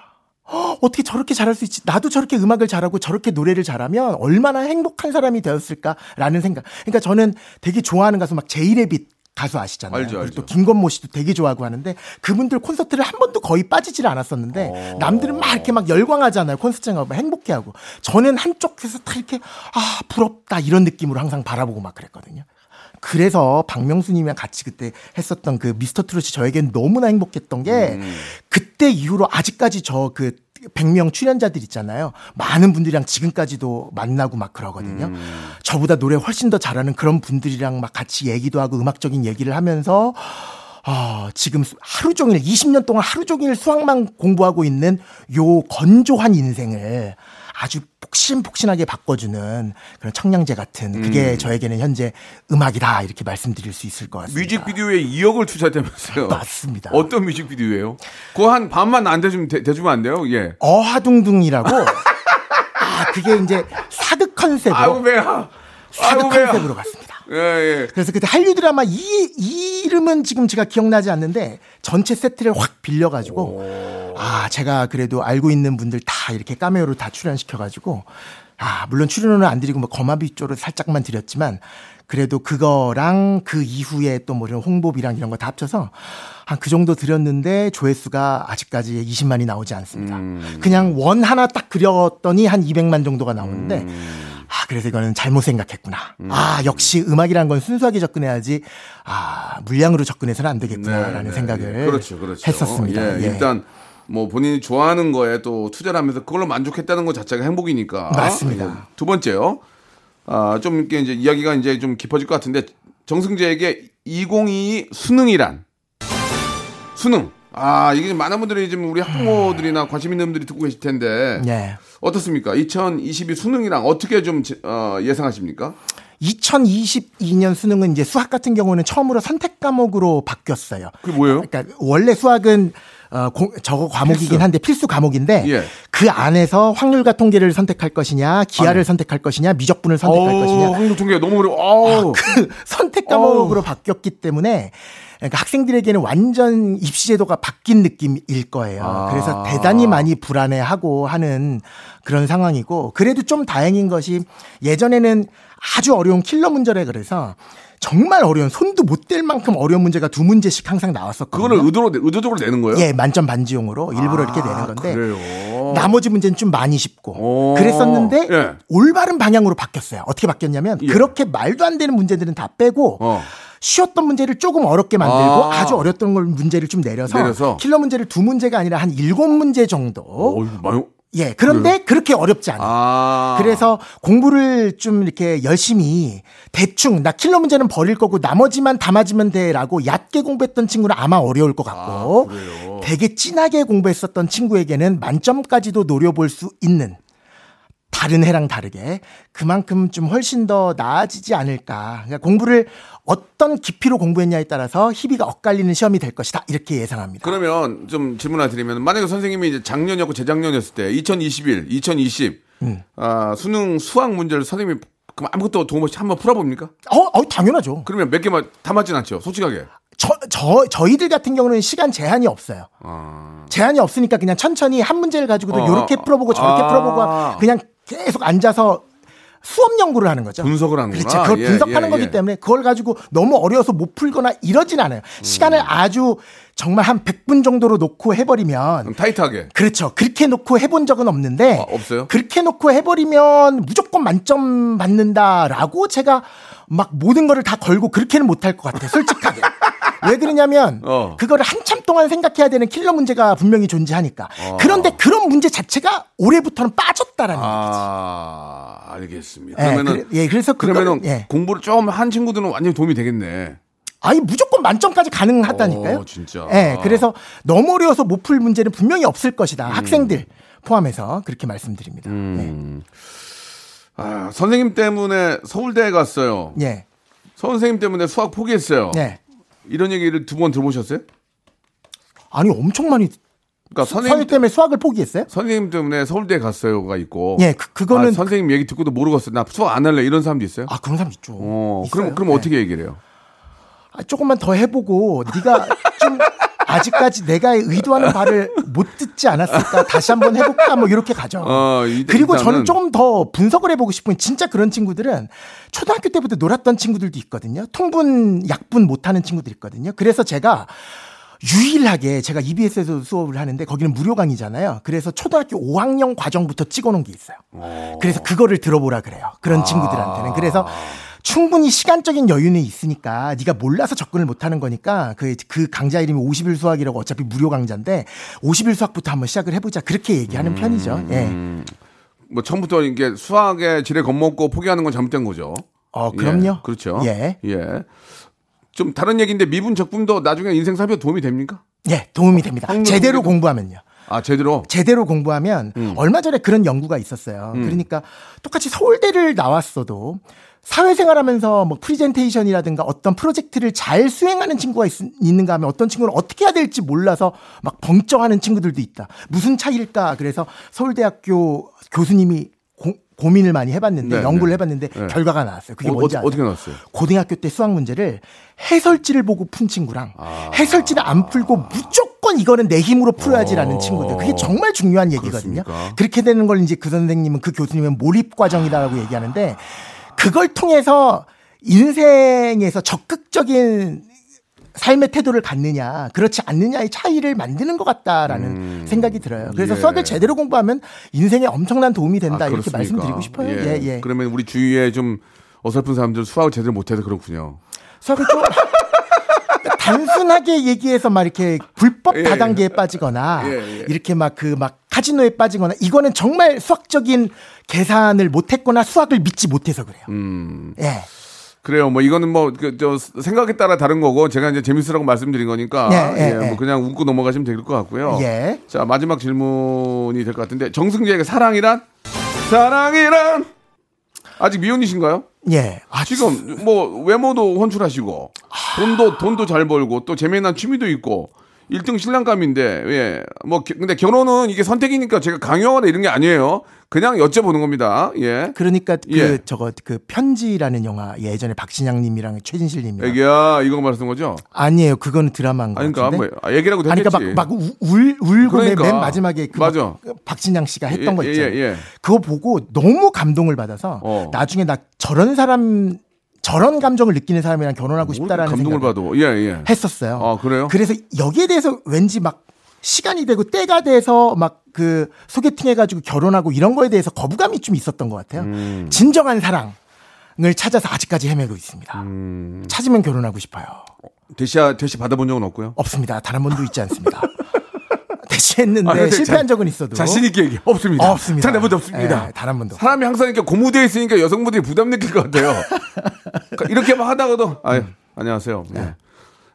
헉, 어떻게 저렇게 잘할 수 있지? 나도 저렇게 음악을 잘하고 저렇게 노래를 잘하면 얼마나 행복한 사람이 되었을까라는 생각. 그러니까 저는 되게 좋아하는 가수 막 제이레빗 가수 아시잖아요. 알죠, 그리고 알죠. 또 김건모 씨도 되게 좋아하고 하는데 그분들 콘서트를 한 번도 거의 빠지질 않았었는데 어. 남들은 막 이렇게 막 열광하잖아요. 콘서트장 가면 행복해하고 저는 한쪽에서 다 이렇게 아 부럽다 이런 느낌으로 항상 바라보고 막 그랬거든요. 그래서 박명수님이랑 같이 그때 했었던 그 미스터 트롯이 저에겐 너무나 행복했던 게 음. 그때 이후로 아직까지 저그 100명 출연자들 있잖아요. 많은 분들이랑 지금까지도 만나고 막 그러거든요. 저보다 노래 훨씬 더 잘하는 그런 분들이랑 막 같이 얘기도 하고 음악적인 얘기를 하면서 아, 지금 수- 하루 종일 20년 동안 하루 종일 수학만 공부하고 있는 요 건조한 인생을 아주 폭신폭신하게 바꿔주는 그런 청량제 같은 그게 저에게는 현재 음악이다 이렇게 말씀드릴 수 있을 것 같습니다. 뮤직비디오에 2억을 투자했다면서요? 맞습니다. 어떤 뮤직비디오예요? 그거 한 반만 안 대주면, 대, 대주면 안 돼요? 예. 어하둥둥이라고 아 그게 이제 사극 컨셉으로 아이고, 배야. 사극 배야. 컨셉으로 갔습니다. 예, 예. 그래서 그때 한류 드라마 이, 이 이름은 지금 제가 기억나지 않는데 전체 세트를 확 빌려가지고 아 제가 그래도 알고 있는 분들 다 이렇게 카메오로 다 출연시켜가지고 아 물론 출연료는 안 드리고 뭐 거마비 쪽으로 살짝만 드렸지만 그래도 그거랑 그 이후에 또 뭐 이런 홍보비랑 이런 거 다 합쳐서 한 그 정도 드렸는데 조회수가 아직까지 20만이 나오지 않습니다. 그냥 원 하나 딱 그렸더니 한 200만 정도가 나오는데 아, 그래서 이거는 잘못 생각했구나. 아, 역시 음악이라는 건 순수하게 접근해야지, 아, 물량으로 접근해서는 안 되겠구나라는 네, 네, 생각을 예. 그렇죠, 그렇죠. 했었습니다. 예, 예. 일단 뭐 본인이 좋아하는 거에 또 투자를 하면서 그걸로 만족했다는 것 자체가 행복이니까. 맞습니다. 예. 두 번째요. 아, 좀 이렇게 이제 이야기가 이제 좀 깊어질 것 같은데 정승재에게 2022 수능이란 수능. 아, 이게 좀 많은 분들이 지금 우리 학부모들이나 관심 있는 분들이 듣고 계실 텐데 예. 어떻습니까? 2022 수능이랑 어떻게 좀 제- 어, 예상하십니까? 2022년 수능은 이제 수학 같은 경우는 처음으로 선택 과목으로 바뀌었어요. 그게 뭐예요? 그러니까 원래 수학은 어, 공- 저거 과목이긴 필수. 한데 필수 과목인데 예. 그 안에서 확률과 통계를 선택할 것이냐, 기하를 아니. 선택할 것이냐, 미적분을 선택할 것이냐. 확률 통계 너무 어려워. 아우. 그 선택 과목으로 바뀌었기 때문에 그러니까 학생들에게는 완전 입시 제도가 바뀐 느낌일 거예요. 아. 그래서 대단히 많이 불안해하고 하는 그런 상황이고 그래도 좀 다행인 것이 예전에는 아주 어려운 킬러 문제래 그래서 정말 어려운 손도 못 댈 만큼 어려운 문제가 두 문제씩 항상 나왔었거든요. 그거를 의도로 내- 의도적으로 내는 거예요? 예, 만점 반지용으로 일부러 이렇게 내는 건데 아, 그래요. 나머지 문제는 좀 많이 쉽고 오. 그랬었는데 예. 올바른 방향으로 바뀌었어요. 어떻게 바뀌었냐면 예. 그렇게 말도 안 되는 문제들은 다 빼고 어. 쉬웠던 문제를 조금 어렵게 만들고 아. 아. 주 어렸던 걸 문제를 좀 내려서, 내려서? 킬러 문제를 두 문제가 아니라 한 일곱 문제 정도. 어, 많이 예. 그런데 그 렇게 어렵지 않아요. 아. 그래서 공부를 좀 이렇게 열심히 대충 나 킬러 문제는 버릴 거고 나머지만 다 맞으면 돼라고 얕게 공부했던 친구는 아마 어려울 것 같고 되게 진하게 공부했었던 친구에게는 만점까지도 노려볼 수 있는 다른 해랑 다르게 그만큼 좀 훨씬 더 나아지지 않을까. 그러니까 공부를 어떤 깊이로 공부했냐에 따라서 희비가 엇갈리는 시험이 될 것이다. 이렇게 예상합니다. 그러면 좀 질문 하나 드리면 만약에 선생님이 이제 작년이었고 재작년이었을 때 2021, 2020 음. 아, 수능 수학 문제를 선생님이 그럼 아무것도 도움 없이 한번 풀어봅니까? 어, 어 당연하죠. 그러면 몇 개만 다 맞진 않죠, 솔직하게. 저, 저, 저희들 같은 경우는 시간 제한이 없어요. 제한이 없으니까 그냥 천천히 한 문제를 가지고도 어, 요렇게 어, 풀어보고 저렇게 아. 풀어보고 그냥 계속 앉아서 수업 연구를 하는 거죠. 분석을 하는구나. 그렇죠. 그걸 예, 분석하는 예, 거기 예. 때문에 그걸 가지고 너무 어려워서 못 풀거나 이러진 않아요. 시간을 아주 정말 한 100분 정도로 놓고 해버리면 그럼 타이트하게. 그렇죠. 그렇게 놓고 해본 적은 없는데. 아, 없어요? 그렇게 놓고 해버리면 무조건 만점 받는다라고 제가 막 모든 거를 다 걸고 그렇게는 못할 것 같아요. 솔직하게. 왜 그러냐면 어. 그거를 한참 동안 생각해야 되는 킬러 문제가 분명히 존재하니까. 그런데 그런 문제 자체가 올해부터는 빠졌다라는. 아, 알겠습니다. 예, 그러면은 그래- 예, 그래서 그러면은 그거- 예. 공부를 좀 한 친구들은 완전히 도움이 되겠네. 아니 무조건 만점까지 가능하다니까요. 어, 진짜. 예, 그래서 너무 어려워서 못 풀 문제는 분명히 없을 음. 것이다. 학생들 포함해서 그렇게 말씀드립니다. 아, 선생님 때문에 서울대에 갔어요. 예. 예. 선생님 때문에 수학 포기했어요. 예. 이런 얘기를 두 번 들어보셨어요? 아니 엄청 많이 그러니까 선생님 선생님 때문에 수학을 포기했어요? 선생님 때문에 서울대 갔어요가 있고. 예, 그- 그거는 아, 선생님 얘기 듣고도 모르고 어요나 수학 안 할래 이런 사람도 있어요. 아 그런 사람 있죠. 어, 있어요. 그럼 그럼 네. 어떻게 얘기를 해요? 아, 조금만 더 해보고 네가 좀 아직까지 내가 의도하는 바를 못 듣지 않았을까 다시 한번 해볼까 뭐 이렇게 가죠. 어, 이- 그리고 저는 조금 더 분석을 해보고 싶은 진짜 그런 친구들은 초등학교 때부터 놀았던 친구들도 있거든요. 통분 약분 못하는 친구들 있거든요. 그래서 제가 유일하게 제가 EBS에서 수업을 하는데 거기는 무료 강의잖아요. 그래서 초등학교 5학년 과정부터 찍어놓은 게 있어요. 그래서 그거를 들어보라 그래요. 그런 친구들한테는. 그래서 충분히 시간적인 여유는 있으니까 네가 몰라서 접근을 못하는 거니까 그, 그 강좌 이름이 50일 수학이라고 어차피 무료 강좌인데 50일 수학부터 한번 시작을 해보자 그렇게 얘기하는 편이죠. 예. 뭐 처음부터 이게 수학의 질에 겁먹고 포기하는 건 잘못된 거죠. 어 그럼요. 예, 그렇죠. 예. 예. 좀 다른 얘기인데 미분 적분도 나중에 인생 살펴 도움이 됩니까? 예, 도움이 됩니다. 확률 제대로 공부하면요. 아 제대로. 제대로 공부하면 얼마 전에 그런 연구가 있었어요. 그러니까 똑같이 서울대를 나왔어도 사회생활하면서 뭐 프리젠테이션이라든가 어떤 프로젝트를 잘 수행하는 친구가 있, 있는가 하면 어떤 친구는 어떻게 해야 될지 몰라서 막 벙쪄하는 친구들도 있다. 무슨 차이일까? 그래서 서울대학교 교수님이 고, 고민을 많이 해봤는데 네, 연구를 네. 해봤는데 네. 결과가 나왔어요. 그게 어, 뭔지 어? 어떻게 나왔어요? 고등학교 때 수학 문제를 해설지를 보고 푼 친구랑 아. 해설지를 안 풀고 무조건 이거는 내 힘으로 풀어야지라는 친구들. 그게 정말 중요한 얘기거든요. 어. 그렇습니까? 그렇게 되는 걸 이제 그 선생님은 그 교수님은 몰입 과정이다라고 얘기하는데 그걸 통해서 인생에서 적극적인 삶의 태도를 갖느냐, 그렇지 않느냐의 차이를 만드는 것 같다라는 생각이 들어요. 그래서 예. 수학을 제대로 공부하면 인생에 엄청난 도움이 된다 아, 이렇게? 말씀드리고 싶어요. 예, 예. 그러면 우리 주위에 좀 어설픈 사람들 수학을 제대로 못해서 그렇군요. 수학을 좀 단순하게 얘기해서 막 이렇게 불법 예. 다단계에 빠지거나 예, 예. 이렇게 막 그막 카지노에 빠지거나 이거는 정말 수학적인 계산을 못했거나 수학을 믿지 못해서 그래요. 음. 예. 그래요. 뭐 이거는 뭐저 생각에 따라 다른 거고 제가 이제 재밌으라고 말씀드린 거니까 예, 예, 예, 뭐 예. 그냥 웃고 넘어가시면 될 것 같고요. 예. 자 마지막 질문이 될 것 같은데 정승재에게 사랑이란 사랑이란 아직 미혼이신가요? 예. 아, 지금 뭐 외모도 혼출하시고 돈도 돈도 잘 벌고 또 재미난 취미도 있고 1등 신랑감인데 예. 뭐 겨- 근데 결혼은 이게 선택이니까 제가 강요하거나 이런 게 아니에요. 그냥 여쭤보는 겁니다. 예. 그러니까 그 예. 저거 그 편지라는 영화 예전에 박신양 님이랑 최진실 님이랑 애기야 이거 말씀 거죠? 아니에요. 그거는 드라마인 거 아니 그러니까. 뭐 아, 얘기라고 되겠지. 그러니까 막, 막 우- 울, 울고 맨- 그러니까. 맨 마지막에 그 맞아. 막 박진양 씨가 했던 예, 거 예, 있잖아요. 예, 예. 그거 보고 너무 감동을 받아서 어. 나중에 나 저런 사람 저런 감정을 느끼는 사람이랑 결혼하고 싶다라는 감동을 생각을 봐도 예 예. 했었어요. 아, 그래요? 그래서 여기에 대해서 왠지 막 시간이 되고 때가 돼서 막 그 소개팅 해가지고 결혼하고 이런 거에 대해서 거부감이 좀 있었던 것 같아요. 음. 진정한 사랑. 찾아서 아직까지 헤매고 있습니다. 음. 찾으면 결혼하고 싶어요. 대시 대시 받아본 적은 없고요. 없습니다. 단 한 번도 있지 않습니다. 대시했는데 아, 실패한 자- 적은 있어도 자신 있게 얘기 없습니다. 없습니다. 단한 번도 없습니다. 예, 단한 번도. 사람이 항상 이렇게 고무되어 있으니까 여성분들이 부담 느낄 것 같아요. 그러니까 이렇게 막 하다가도 아 안녕하세요. 예.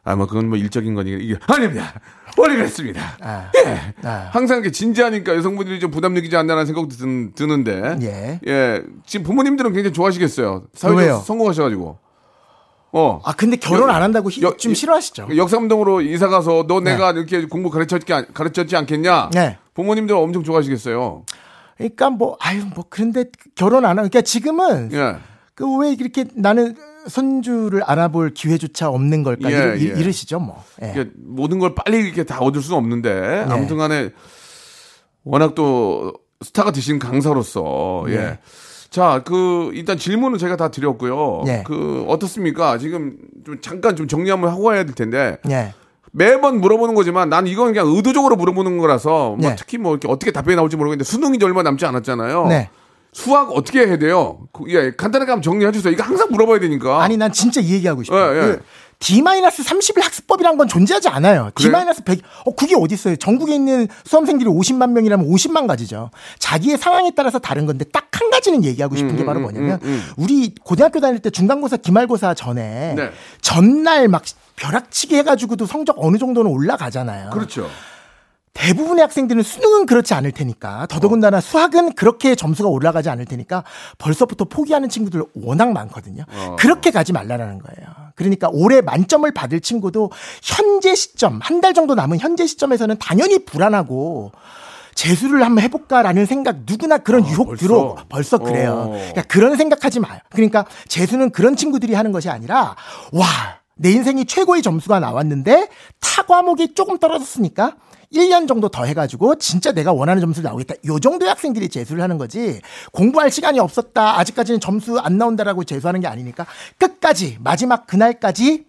아뭐 그건 뭐 일적인 거니까 이게 아닙니다. 원래 그랬습니다. 아. 예. 아. 항상 이렇게 진지하니까 여성분들이 좀 부담 느끼지 않나라는 생각도 드, 드는데 예. 예. 지금 부모님들은 굉장히 좋아하시겠어요. 사회적 왜요? 성공하셔가지고 어. 아 근데 결혼 여- 안 한다고 히- 여- 좀 싫어하시죠? 역삼동으로 이사 가서 너 내가 이렇게 공부 가르쳤지 않- 가르쳤지 않겠냐? 네. 부모님들 은 엄청 좋아하시겠어요. 그러니까 뭐 아유 뭐 그런데 결혼 안 하고 그러니까 지금은 예. 그왜 이렇게 나는 손주를 알아볼 기회조차 없는 걸까 예, 이러, 예. 이러시죠 뭐. 예. 이게 모든 걸 빨리 이렇게 다 얻을 수는 없는데 아무튼간에 워낙 또 스타가 되신 강사로서 예. 네. 자, 그 일단 질문은 제가 다 드렸고요. 네. 그 어떻습니까? 지금 좀 잠깐 좀 정리 한번 하고 가야 될 텐데 예. 매번 물어보는 거지만 난 이건 그냥 의도적으로 물어보는 거라서 뭐 네. 특히 뭐 이렇게 어떻게 답변이 나올지 모르겠는데 수능이 이제 얼마 남지 않았잖아요. 네. 수학 어떻게 해야 돼요? 그, 예, 간단하게 한번 정리해 주세요. 이거 항상 물어봐야 되니까. 아니 난 진짜 이 얘기하고 싶어요. 예, 예. 그 D-30일 학습법이란 건 존재하지 않아요. 그래요? D-100 어 그게 어디 있어요? 전국에 있는 수험생들이 50만 명이라면 50만 가지죠. 자기의 상황에 따라서 다른 건데 딱 한 가지는 얘기하고 싶은 게 바로 뭐냐면 우리 고등학교 다닐 때 중간고사 기말고사 전에 네. 전날 막 벼락치기 해가지고도 성적 어느 정도는 올라가잖아요. 그렇죠. 대부분의 학생들은 수능은 그렇지 않을 테니까 더더군다나 수학은 그렇게 점수가 올라가지 않을 테니까 벌써부터 포기하는 친구들 워낙 많거든요. 그렇게 가지 말라라는 거예요. 그러니까 올해 만점을 받을 친구도 현재 시점 한 달 정도 남은 현재 시점에서는 당연히 불안하고 재수를 한번 해볼까라는 생각 누구나 그런 유혹 벌써? 들어 벌써 그래요. 어. 그러니까 그런 생각하지 마요. 그러니까 재수는 그런 친구들이 하는 것이 아니라 와 내 인생이 최고의 점수가 나왔는데 타 과목이 조금 떨어졌으니까 1년 정도 더 해가지고 진짜 내가 원하는 점수를 나오겠다. 요 정도의 학생들이 재수를 하는 거지. 공부할 시간이 없었다. 아직까지는 점수 안 나온다라고 재수하는 게 아니니까 끝까지 마지막 그날까지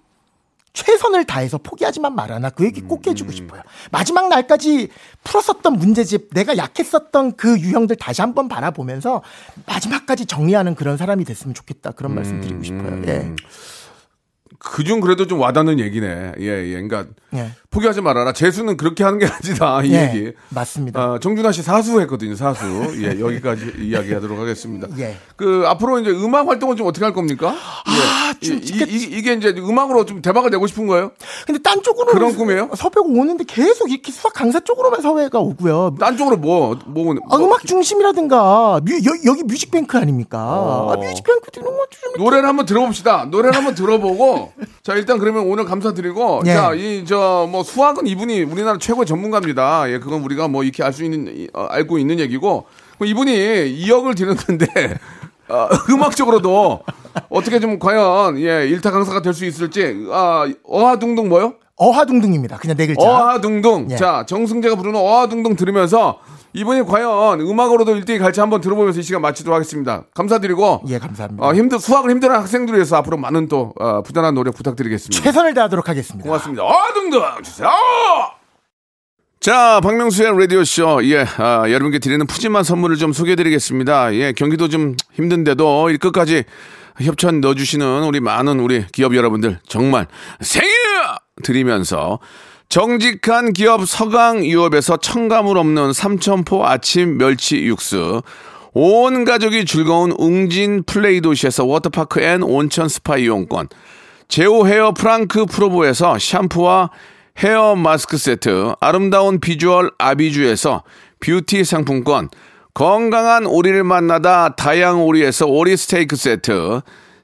최선을 다해서 포기하지만. 나그 얘기 꼭 해주고 싶어요. 마지막 날까지 풀었었던 문제집, 내가 약했었던 그 유형들 다시 한번 바라보면서 마지막까지 정리하는 그런 사람이 됐으면 좋겠다. 그런 말씀 드리고 싶어요. 예. 그중 그래도 좀 와닿는 얘기네. 예, 예. 그러니까 예. 포기하지 말아라. 재수는 그렇게 하는 게 아니다. 이 예, 얘기. 맞습니다. 아, 정준하 씨 사수 했거든요. 사수. 예, 여기까지 이야기하도록 하겠습니다. 예. 그 앞으로 이제 음악 활동은 좀 어떻게 할 겁니까? 아, 예. 좀 이, 이, 게 이제 음악으로 좀 대박을 내고 싶은 거예요? 근데 딴 쪽으로 그런 꿈이에요? 섭외가 오는데 계속 이렇게 수학 강사 쪽으로만 섭외가 오고요. 딴 쪽으로 뭐, 뭐, 아, 뭐 음악 중심이라든가 뮤, 여, 기 뮤직뱅크 아닙니까? 아, 뮤직뱅크 이런 거 좀. 노래를 한번 들어봅시다. 노래를 한번 들어보고 자 일단 그러면 오늘 감사드리고 예. 자이 저 뭐 수학은 이분이 우리나라 최고의 전문가입니다. 예 그건 우리가 뭐 이렇게 알 수 있는 이- 어, 알고 있는 얘기고 이분이 2억을 드렸는데 어, 음악적으로도 어떻게 좀 과연 예 일타 강사가 될 수 있을지 아 어하둥둥 뭐요? 어하둥둥입니다. 그냥 네 글자. 어하둥둥. 예. 자, 정승재가 부르는 어하둥둥 들으면서 이분이 과연 음악으로도 1등이 갈지 한번 들어보면서 이 시간 마치도록 하겠습니다. 감사드리고. 예, 감사합니다. 어, 힘들, 수학을 힘들어하는 학생들을 위해서 앞으로 많은 또, 어, 부단한 노력 부탁드리겠습니다. 최선을 다하도록 하겠습니다. 고맙습니다. 어하둥둥 주세요! 자, 박명수의 라디오쇼. 예, 아, 여러분께 드리는 푸짐한 선물을 좀 소개해드리겠습니다. 예, 경기도 좀 힘든데도 이 끝까지 협찬 넣어주시는 우리 많은 우리 기업 여러분들 정말 생일 드리면서 정직한 기업 서강유업에서 첨가물 없는 삼천포 아침 멸치 육수 온 가족이 즐거운 웅진 플레이 도시에서 워터파크 and 온천 스파 이용권 제오 헤어 프랑크 프로보에서 샴푸와 헤어 마스크 세트, 아름다운 비주얼 아비주에서 뷰티 상품권, 건강한 오리를 만나다 다양 오리에서 오리 스테이크 세트,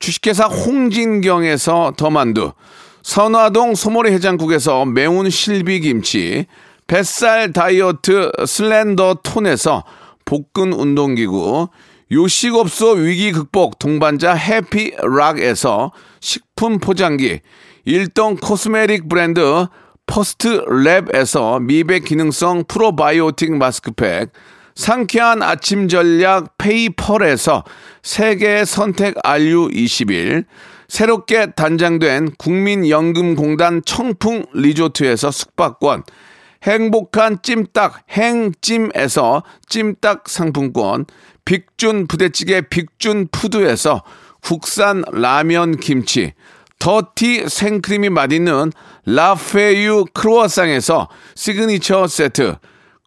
주식회사 홍진경에서 더만두 선화동 소머리 해장국에서 매운 실비김치 뱃살 다이어트 슬렌더 톤에서 복근 운동기구 요식업소 위기 극복 동반자 해피락에서 식품 포장기, 일동 cosmetic 브랜드 퍼스트 랩에서 미백 기능성 프로바이오틱 마스크팩, 상쾌한 아침 전략 페이펄에서 세계 선택 RU21, 새롭게 단장된 국민연금공단 청풍 리조트에서 숙박권, 행복한 찜닭 행찜에서 찜닭 상품권, 빅준 부대찌개 빅준 푸드에서 국산 라면 김치, 더티 생크림이 맛있는 라페유 크로아상에서 시그니처 세트,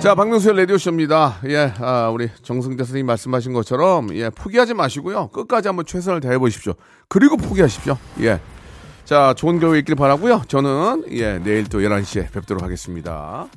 자, 박명수의 라디오쇼입니다. 예, 아, 우리 정승재 선생님 말씀하신 것처럼, 예, 포기하지 마시고요. 끝까지 한번 최선을 다해 보십시오. 그리고 포기하십시오. 예. 자, 좋은 겨울 있길 바라고요 저는, 예, 내일 또 11시에 뵙도록 하겠습니다.